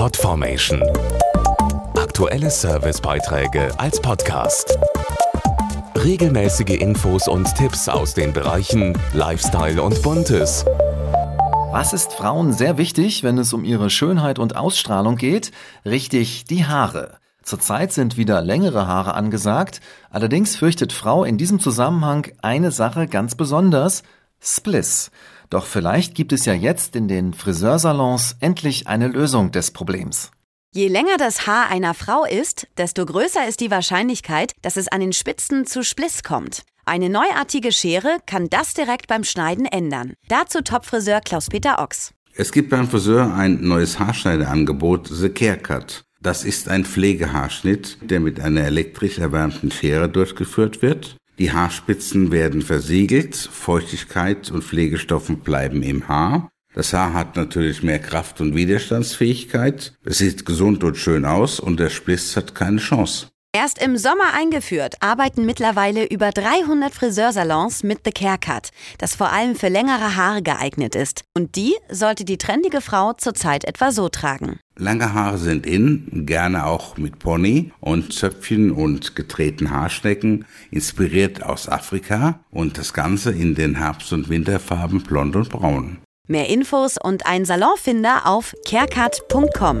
Podformation. Aktuelle Servicebeiträge als Podcast. Regelmäßige Infos und Tipps aus den Bereichen Lifestyle und Buntes. Was ist Frauen sehr wichtig, wenn es um ihre Schönheit und Ausstrahlung geht? Richtig, die Haare. Zurzeit sind wieder längere Haare angesagt, allerdings fürchtet Frau in diesem Zusammenhang eine Sache ganz besonders, Spliss. Doch vielleicht gibt es ja jetzt in den Friseursalons endlich eine Lösung des Problems. Je länger das Haar einer Frau ist, desto größer ist die Wahrscheinlichkeit, dass es an den Spitzen zu Spliss kommt. Eine neuartige Schere kann das direkt beim Schneiden ändern. Dazu Topfriseur Klaus-Peter Ochs. Es gibt beim Friseur ein neues Haarschneideangebot, The Care Cut. Das ist ein Pflegehaarschnitt, der mit einer elektrisch erwärmten Schere durchgeführt wird. Die Haarspitzen werden versiegelt, Feuchtigkeit und Pflegestoffen bleiben im Haar. Das Haar hat natürlich mehr Kraft und Widerstandsfähigkeit. Es sieht gesund und schön aus und der Spliss hat keine Chance. Erst im Sommer eingeführt, arbeiten mittlerweile über 300 Friseursalons mit The Care Cut, das vor allem für längere Haare geeignet ist. Und die sollte die trendige Frau zurzeit etwa so tragen. Lange Haare sind in, gerne auch mit Pony und Zöpfchen und gedrehten Haarschnecken, inspiriert aus Afrika und das Ganze in den Herbst- und Winterfarben blond und braun. Mehr Infos und ein Salonfinder auf carecut.com.